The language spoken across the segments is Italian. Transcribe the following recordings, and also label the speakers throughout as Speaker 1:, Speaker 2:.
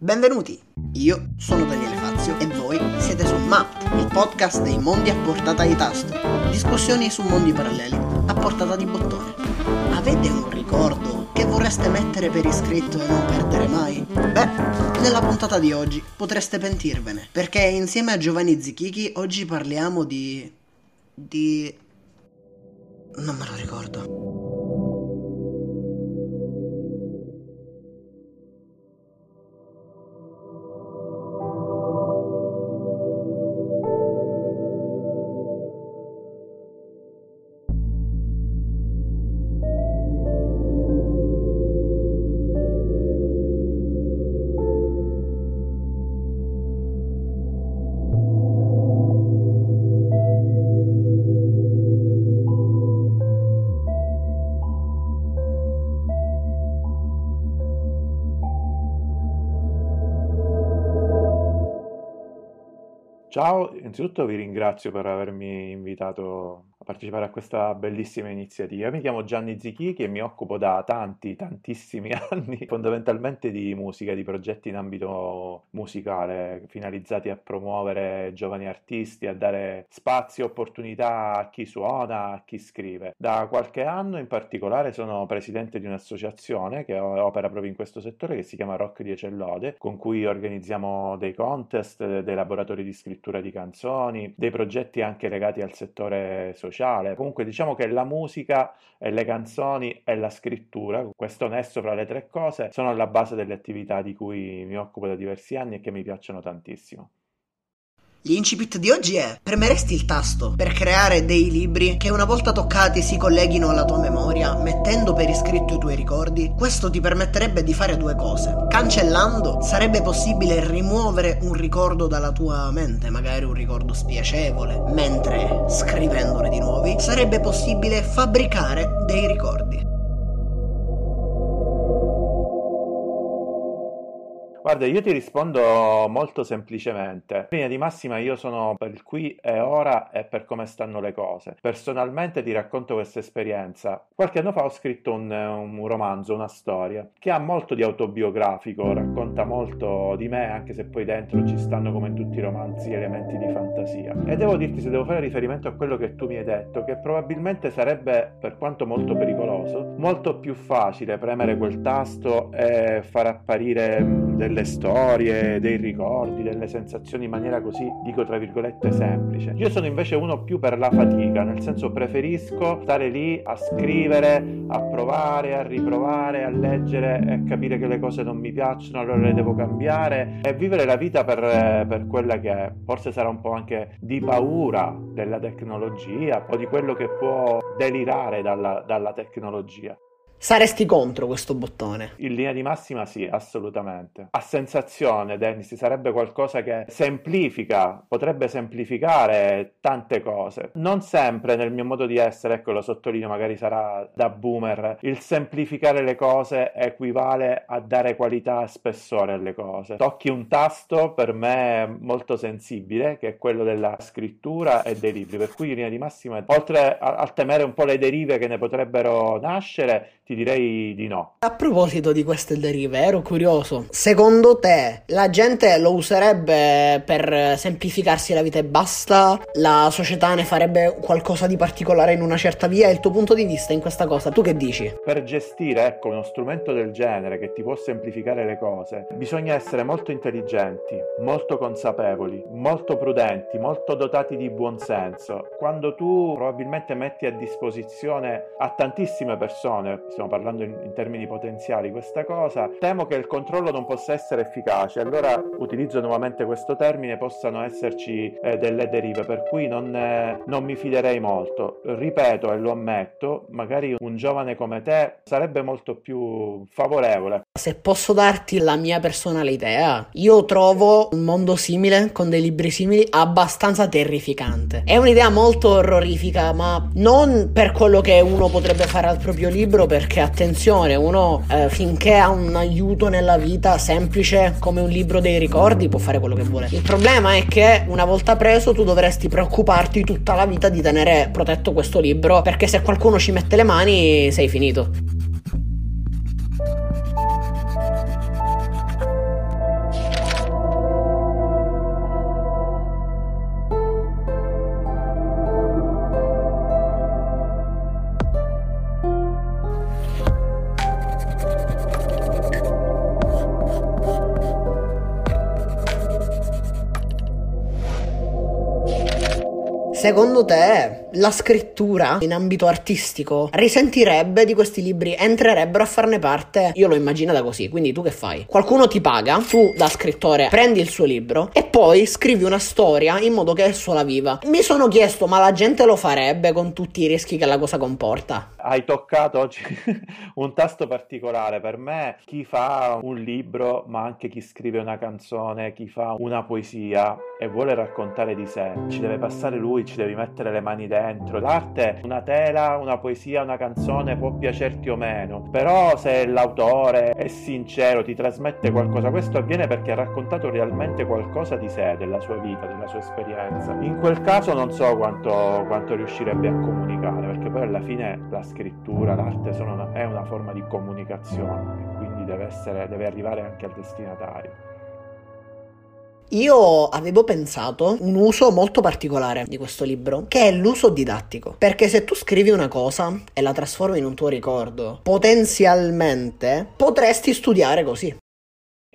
Speaker 1: Benvenuti! Io sono Daniele Fazio e voi siete su Mapped, il podcast dei mondi a portata di tasto. Discussioni su mondi paralleli a portata di bottone. Avete un ricordo che vorreste mettere per iscritto e non perdere mai? Beh, nella puntata di oggi potreste pentirvene, perché insieme a Giovanni Zichichi oggi parliamo di... di... non me lo ricordo.
Speaker 2: Ciao, innanzitutto vi ringrazio per avermi invitato partecipare a questa bellissima iniziativa. Mi chiamo Gianni Zichichi e mi occupo da tanti, tantissimi anni fondamentalmente di musica, di progetti in ambito musicale finalizzati a promuovere giovani artisti, a dare spazio e opportunità a chi suona, a chi scrive. Da qualche anno in particolare sono presidente di un'associazione che opera proprio in questo settore che si chiama Rock di Ecellode, con cui organizziamo dei contest, dei laboratori di scrittura di canzoni, dei progetti anche legati al settore sociale sociale. Comunque diciamo che la musica e le canzoni e la scrittura, questo nesso fra le tre cose, sono alla base delle attività di cui mi occupo da diversi anni e che mi piacciono tantissimo.
Speaker 1: L'incipit di oggi è premeresti il tasto per creare dei libri che una volta toccati si colleghino alla tua memoria, mettendo per iscritto i tuoi ricordi. Questo ti permetterebbe di fare due cose. Cancellando sarebbe possibile rimuovere un ricordo dalla tua mente, magari un ricordo spiacevole, mentre scrivendone di nuovi sarebbe possibile fabbricare dei ricordi.
Speaker 2: Guarda, io ti rispondo molto semplicemente. In linea di massima io sono per il qui e ora e per come stanno le cose. Personalmente ti racconto questa esperienza. Qualche anno fa ho scritto un, un romanzo, una storia, che ha molto di autobiografico, racconta molto di me, anche se poi dentro ci stanno come in tutti i romanzi elementi di fantasia. E devo dirti, se devo fare riferimento a quello che tu mi hai detto, che probabilmente sarebbe, per quanto molto pericoloso, molto più facile premere quel tasto e far apparire delle delle storie, dei ricordi, delle sensazioni in maniera così, dico tra virgolette, semplice. Io sono invece uno più per la fatica, nel senso preferisco stare lì a scrivere, a provare, a riprovare, a leggere e capire che le cose non mi piacciono, allora le devo cambiare e vivere la vita per, per quella che è. Forse sarà un po' anche di paura della tecnologia o di quello che può delirare dalla, dalla tecnologia.
Speaker 1: Saresti contro questo bottone?
Speaker 2: In linea di massima sì, assolutamente. A sensazione, Dennis, sarebbe qualcosa che semplifica, potrebbe semplificare tante cose. Non sempre nel mio modo di essere, ecco lo sottolineo, magari sarà da boomer, il semplificare le cose equivale a dare qualità e spessore alle cose. Tocchi un tasto per me molto sensibile, che è quello della scrittura e dei libri, per cui in linea di massima, oltre a, temere un po' le derive che ne potrebbero nascere, ti direi di no.
Speaker 1: A proposito di queste derive, ero curioso. Secondo te la gente lo userebbe per semplificarsi la vita e basta? La società ne farebbe qualcosa di particolare in una certa via? Il tuo punto di vista in questa cosa? Tu che dici?
Speaker 2: Per gestire, ecco, uno strumento del genere che ti può semplificare le cose, bisogna essere molto intelligenti, molto consapevoli, molto prudenti, molto dotati di buonsenso. Quando tu probabilmente metti a disposizione a tantissime persone, stiamo parlando in, in, termini potenziali questa cosa, temo che il controllo non possa essere efficace, allora utilizzo nuovamente questo termine, possano esserci eh, delle derive, per cui non, eh, non mi fiderei molto. Ripeto e lo ammetto, magari un giovane come te sarebbe molto più favorevole.
Speaker 1: Se posso darti la mia personale idea, io trovo un mondo simile, con dei libri simili, abbastanza terrificante. È un'idea molto orrorifica, ma non per quello che uno potrebbe fare al proprio libro, perché perché attenzione, uno eh, finché ha un aiuto nella vita semplice come un libro dei ricordi può fare quello che vuole. Il problema è che una volta preso tu dovresti preoccuparti tutta la vita di tenere protetto questo libro perché se qualcuno ci mette le mani sei finito. Secondo te la scrittura in ambito artistico risentirebbe di questi libri? Entrerebbero a farne parte? Io l'ho immaginata così, quindi tu che fai? Qualcuno ti paga, tu da scrittore prendi il suo libro e poi scrivi una storia in modo che esso la viva. Mi sono chiesto, ma la gente lo farebbe con tutti i rischi che la cosa comporta?
Speaker 2: Hai toccato oggi un tasto particolare per me. Chi fa un libro, ma anche chi scrive una canzone, chi fa una poesia e vuole raccontare di sé, ci deve passare lui, ci devi mettere le mani dentro. L'arte, una tela, una poesia, una canzone può piacerti o meno, però se l'autore è sincero, ti trasmette qualcosa, questo avviene perché ha raccontato realmente qualcosa di sé, della sua vita, della sua esperienza. In quel caso non so quanto, quanto riuscirebbe a comunicare, perché poi alla fine la scrittura, l'arte una, è una forma di comunicazione quindi deve, essere, deve arrivare anche al destinatario.
Speaker 1: Io avevo pensato un uso molto particolare di questo libro, che è l'uso didattico. Perché se tu scrivi una cosa e la trasformi in un tuo ricordo, potenzialmente potresti studiare così.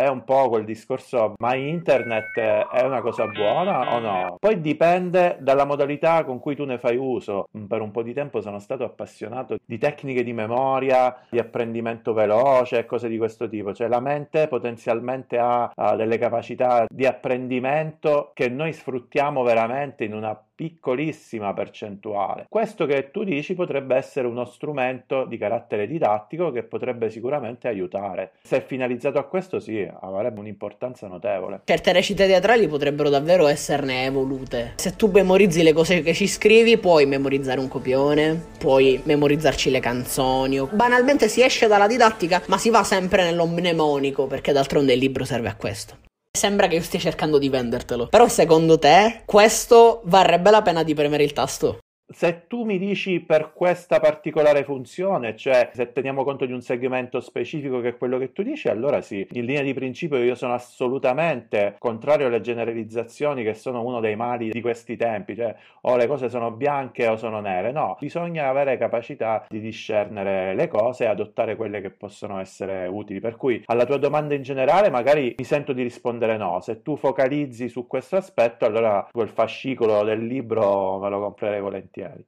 Speaker 2: È un po' quel discorso, ma internet è una cosa buona o no? Poi dipende dalla modalità con cui tu ne fai uso. Per un po' di tempo sono stato appassionato di tecniche di memoria, di apprendimento veloce e cose di questo tipo. Cioè la mente potenzialmente ha, ha delle capacità di apprendimento che noi sfruttiamo veramente in una piccolissima percentuale. Questo che tu dici potrebbe essere uno strumento di carattere didattico che potrebbe sicuramente aiutare. Se finalizzato a questo, sì, avrebbe un'importanza notevole.
Speaker 1: Certe recite teatrali potrebbero davvero esserne evolute. Se tu memorizzi le cose che ci scrivi, puoi memorizzare un copione, puoi memorizzarci le canzoni. Banalmente si esce dalla didattica, ma si va sempre nell'omnemonico, perché d'altronde il libro serve a questo. Sembra che io stia cercando di vendertelo. Però secondo te questo varrebbe la pena di premere il tasto?
Speaker 2: Se tu mi dici per questa particolare funzione, cioè se teniamo conto di un segmento specifico che è quello che tu dici, allora sì, in linea di principio io sono assolutamente contrario alle generalizzazioni che sono uno dei mali di questi tempi, cioè o le cose sono bianche o sono nere, no, bisogna avere capacità di discernere le cose e adottare quelle che possono essere utili. Per cui alla tua domanda in generale magari mi sento di rispondere no, se tu focalizzi su questo aspetto, allora quel fascicolo del libro me lo comprerei volentieri volentieri.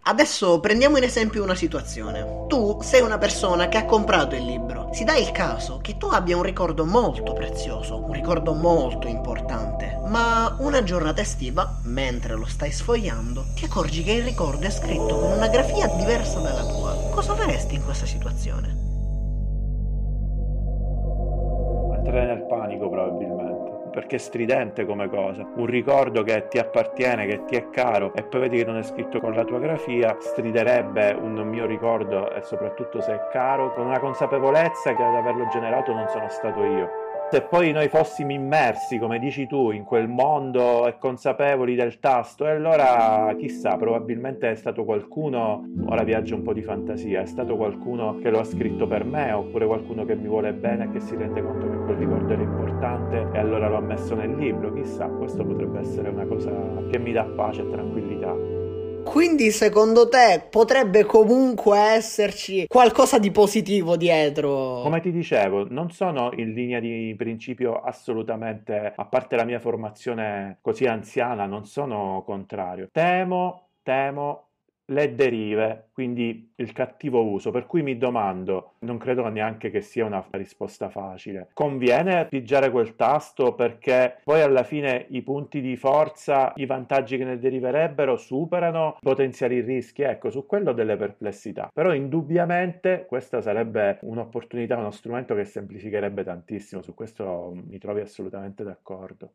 Speaker 1: Adesso prendiamo in esempio una situazione. Tu sei una persona che ha comprato il libro. Si dà il caso che tu abbia un ricordo molto prezioso, un ricordo molto importante, ma una giornata estiva, mentre lo stai sfogliando, ti accorgi che il ricordo è scritto con una grafia diversa dalla tua. Cosa faresti in questa situazione?
Speaker 2: Entrerei nel panico probabilmente perché è stridente come cosa. Un ricordo che ti appartiene, che ti è caro e poi vedi che non è scritto con la tua grafia, striderebbe un mio ricordo e soprattutto se è caro con una consapevolezza che ad averlo generato non sono stato io. Se poi noi fossimo immersi, come dici tu, in quel mondo e consapevoli del tasto, e allora chissà, probabilmente è stato qualcuno, ora viaggio un po' di fantasia, è stato qualcuno che lo ha scritto per me, oppure qualcuno che mi vuole bene e che si rende conto che quel ricordo era importante e allora lo ha messo nel libro, chissà, questo potrebbe essere una cosa che mi dà pace e tranquillità.
Speaker 1: Quindi secondo te potrebbe comunque esserci qualcosa di positivo dietro?
Speaker 2: Come ti dicevo, non sono in linea di principio assolutamente, a parte la mia formazione così anziana, non sono contrario. Temo, temo le derive, quindi il cattivo uso, per cui mi domando, non credo neanche che sia una risposta facile, conviene pigiare quel tasto perché poi alla fine i punti di forza, i vantaggi che ne deriverebbero superano potenziali rischi, ecco, su quello delle perplessità, però indubbiamente questa sarebbe un'opportunità, uno strumento che semplificherebbe tantissimo, su questo mi trovi assolutamente d'accordo.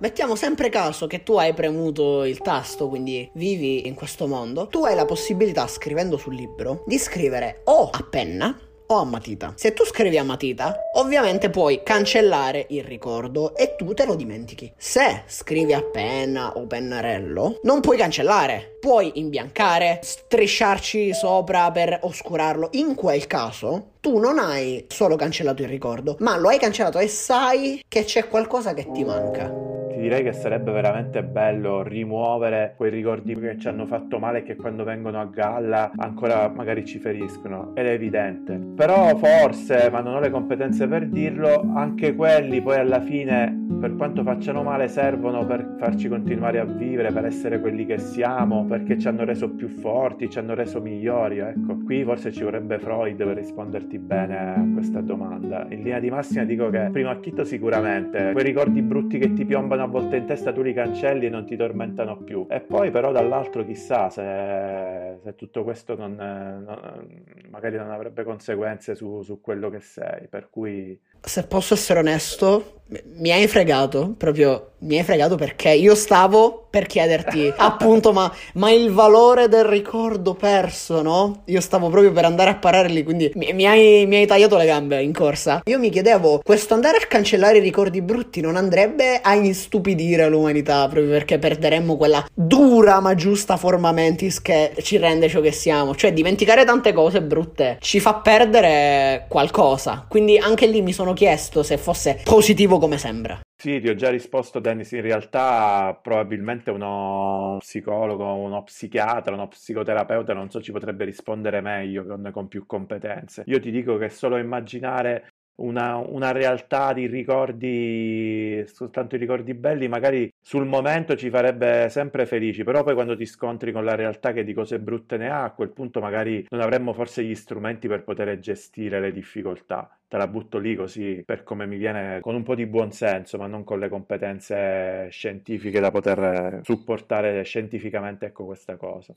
Speaker 1: Mettiamo sempre caso che tu hai premuto il tasto, quindi vivi in questo mondo, tu hai la possibilità, scrivendo sul libro, di scrivere o a penna o a matita. Se tu scrivi a matita, ovviamente puoi cancellare il ricordo e tu te lo dimentichi. Se scrivi a penna o pennarello, non puoi cancellare. Puoi imbiancare, strisciarci sopra per oscurarlo. In quel caso, tu non hai solo cancellato il ricordo, ma lo hai cancellato e sai che c'è qualcosa che ti manca
Speaker 2: direi che sarebbe veramente bello rimuovere quei ricordi che ci hanno fatto male e che quando vengono a galla ancora magari ci feriscono, ed è evidente. Però forse, ma non ho le competenze per dirlo, anche quelli poi alla fine, per quanto facciano male, servono per farci continuare a vivere, per essere quelli che siamo, perché ci hanno reso più forti, ci hanno reso migliori. Ecco, qui forse ci vorrebbe Freud per risponderti bene a questa domanda. In linea di massima dico che primo acchito sicuramente, quei ricordi brutti che ti piombano a volte in testa tu li cancelli e non ti tormentano più. E poi però dall'altro chissà se, se tutto questo non, non, magari non avrebbe conseguenze su, su quello che sei, per cui...
Speaker 1: Se posso essere onesto, mi hai fregato, proprio mi hai fregato perché io stavo per chiederti appunto ma, ma, il valore del ricordo perso, no? Io stavo proprio per andare a parare lì, quindi mi, mi, hai, mi, hai, tagliato le gambe in corsa. Io mi chiedevo, questo andare a cancellare i ricordi brutti non andrebbe a istupidire l'umanità proprio perché perderemmo quella dura ma giusta forma mentis che ci rende ciò che siamo. Cioè dimenticare tante cose brutte ci fa perdere qualcosa. Quindi anche lì mi sono chiesto se fosse positivo come sembra.
Speaker 2: Sì, ti ho già risposto Dennis, in realtà probabilmente uno psicologo, uno psichiatra, uno psicoterapeuta, non so, ci potrebbe rispondere meglio con, con più competenze. Io ti dico che solo immaginare una, una, realtà di ricordi, soltanto i ricordi belli, magari sul momento ci farebbe sempre felici, però poi quando ti scontri con la realtà che di cose brutte ne ha, a quel punto magari non avremmo forse gli strumenti per poter gestire le difficoltà. Te la butto lì così per come mi viene, con un po' di buonsenso, ma non con le competenze scientifiche da poter supportare scientificamente ecco questa cosa.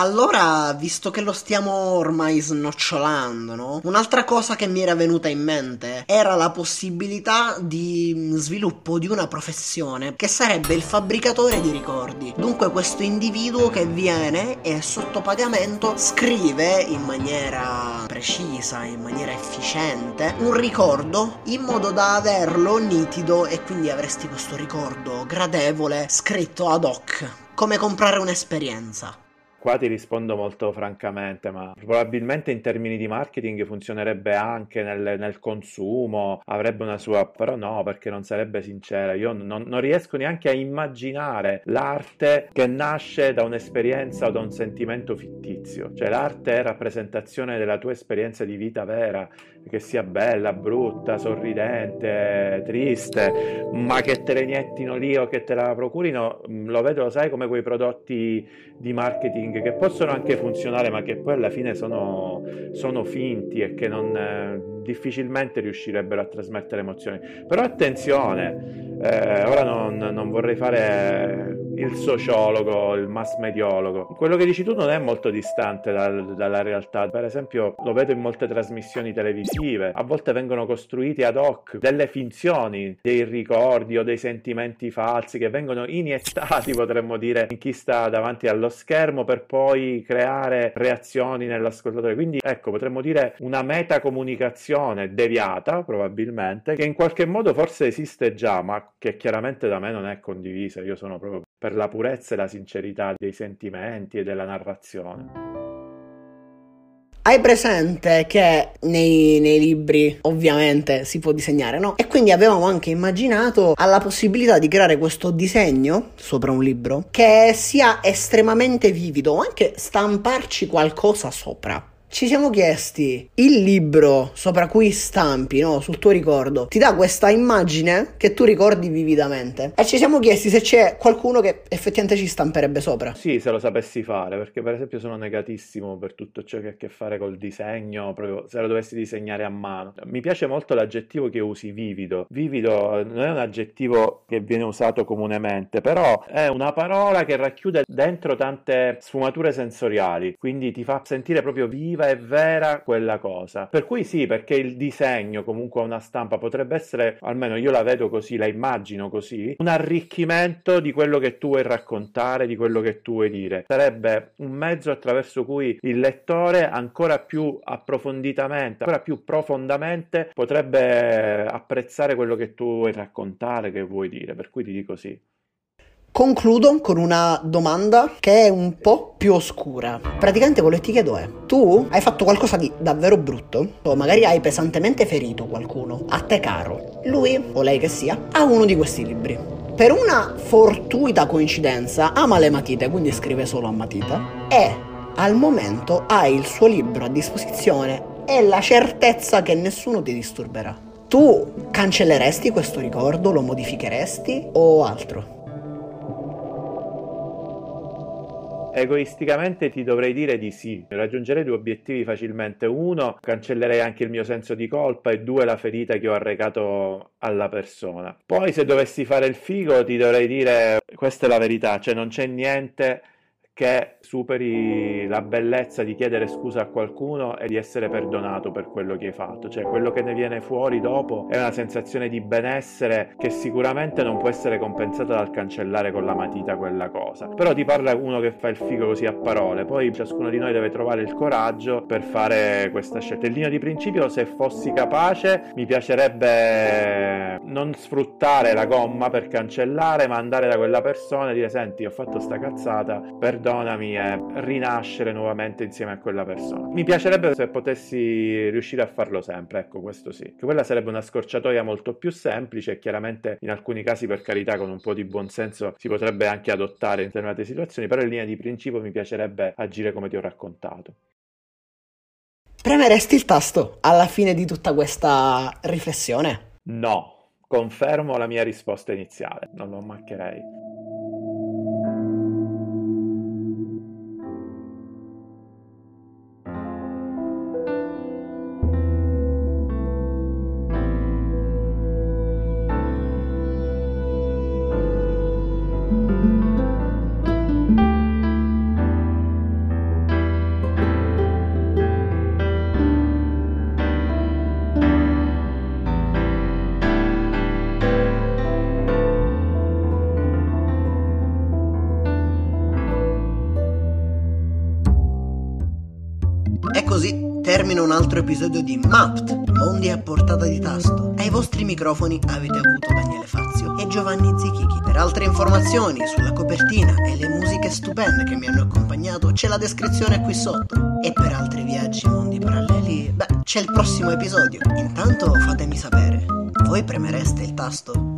Speaker 1: Allora, visto che lo stiamo ormai snocciolando, no? Un'altra cosa che mi era venuta in mente era la possibilità di sviluppo di una professione che sarebbe il fabbricatore di ricordi. Dunque questo individuo che viene e sotto pagamento scrive in maniera precisa, in maniera efficiente, un ricordo in modo da averlo nitido e quindi avresti questo ricordo gradevole scritto ad hoc, come comprare un'esperienza.
Speaker 2: Qua ti rispondo molto francamente, ma probabilmente in termini di marketing funzionerebbe anche nel, nel consumo, avrebbe una sua, però no, perché non sarebbe sincera. Io non, non, riesco neanche a immaginare l'arte che nasce da un'esperienza o da un sentimento fittizio. Cioè l'arte è rappresentazione della tua esperienza di vita vera, che sia bella, brutta, sorridente, triste, ma che te le iniettino lì o che te la procurino, lo vedo, lo sai, come quei prodotti di marketing marketing che possono anche funzionare ma che poi alla fine sono, sono finti e che non, eh, difficilmente riuscirebbero a trasmettere emozioni. Però attenzione, eh, ora non, non vorrei fare il sociologo, il mass mediologo. Quello che dici tu non è molto distante dal, dalla realtà. Per esempio, lo vedo in molte trasmissioni televisive. A volte vengono costruiti ad hoc delle finzioni, dei ricordi o dei sentimenti falsi che vengono iniettati, potremmo dire, in chi sta davanti allo schermo per poi creare reazioni nell'ascoltatore. Quindi, ecco, potremmo dire una metacomunicazione deviata, probabilmente, che in qualche modo forse esiste già, ma che chiaramente da me non è condivisa. Io sono proprio per la purezza e la sincerità dei sentimenti e della narrazione.
Speaker 1: Hai presente che nei, nei, libri ovviamente si può disegnare, no? E quindi avevamo anche immaginato alla possibilità di creare questo disegno sopra un libro che sia estremamente vivido o anche stamparci qualcosa sopra ci siamo chiesti, il libro sopra cui stampi, no, sul tuo ricordo, ti dà questa immagine che tu ricordi vividamente. E ci siamo chiesti se c'è qualcuno che effettivamente ci stamperebbe sopra.
Speaker 2: Sì, se lo sapessi fare, perché per esempio sono negatissimo per tutto ciò che ha a che fare col disegno, proprio se lo dovessi disegnare a mano. Mi piace molto l'aggettivo che usi, vivido. Vivido non è un aggettivo che viene usato comunemente, però è una parola che racchiude dentro tante sfumature sensoriali, quindi ti fa sentire proprio vivo viva e vera quella cosa. Per cui sì, perché il disegno comunque una stampa potrebbe essere, almeno io la vedo così, la immagino così, un arricchimento di quello che tu vuoi raccontare, di quello che tu vuoi dire. Sarebbe un mezzo attraverso cui il lettore ancora più approfonditamente, ancora più profondamente potrebbe apprezzare quello che tu vuoi raccontare, che vuoi dire. Per cui ti dico sì.
Speaker 1: Concludo con una domanda che è un po' più oscura. Praticamente quello che ti chiedo è: tu hai fatto qualcosa di davvero brutto? O magari hai pesantemente ferito qualcuno, a te caro. Lui, o lei che sia, ha uno di questi libri. Per una fortuita coincidenza ama le matite, quindi scrive solo a matita. E al momento hai il suo libro a disposizione e la certezza che nessuno ti disturberà. Tu cancelleresti questo ricordo? Lo modificheresti o altro?
Speaker 2: Egoisticamente ti dovrei dire di sì, raggiungerei due obiettivi facilmente. Uno, cancellerei anche il mio senso di colpa e due, la ferita che ho arrecato alla persona. Poi se dovessi fare il figo ti dovrei dire questa è la verità, cioè non c'è niente che superi la bellezza di chiedere scusa a qualcuno e di essere perdonato per quello che hai fatto. Cioè, quello che ne viene fuori dopo è una sensazione di benessere che sicuramente non può essere compensata dal cancellare con la matita quella cosa. Però ti parla uno che fa il figo così a parole, poi ciascuno di noi deve trovare il coraggio per fare questa scelta. In linea di principio, se fossi capace, mi piacerebbe non sfruttare la gomma per cancellare, ma andare da quella persona e dire: Senti, ho fatto sta cazzata, perdono perdonami e rinascere nuovamente insieme a quella persona. Mi piacerebbe se potessi riuscire a farlo sempre, ecco questo sì. Che quella sarebbe una scorciatoia molto più semplice e chiaramente in alcuni casi per carità con un po' di buonsenso si potrebbe anche adottare in determinate situazioni, però in linea di principio mi piacerebbe agire come ti ho raccontato.
Speaker 1: Premeresti il tasto alla fine di tutta questa riflessione?
Speaker 2: No, confermo la mia risposta iniziale, non lo mancherei.
Speaker 1: Termina un altro episodio di Mapped, Mondi a portata di tasto. Ai vostri microfoni avete avuto Daniele Fazio e Giovanni Zichichi. Per altre informazioni sulla copertina e le musiche stupende che mi hanno accompagnato c'è la descrizione qui sotto. E per altri viaggi mondi paralleli, beh, c'è il prossimo episodio. Intanto fatemi sapere, voi premereste il tasto?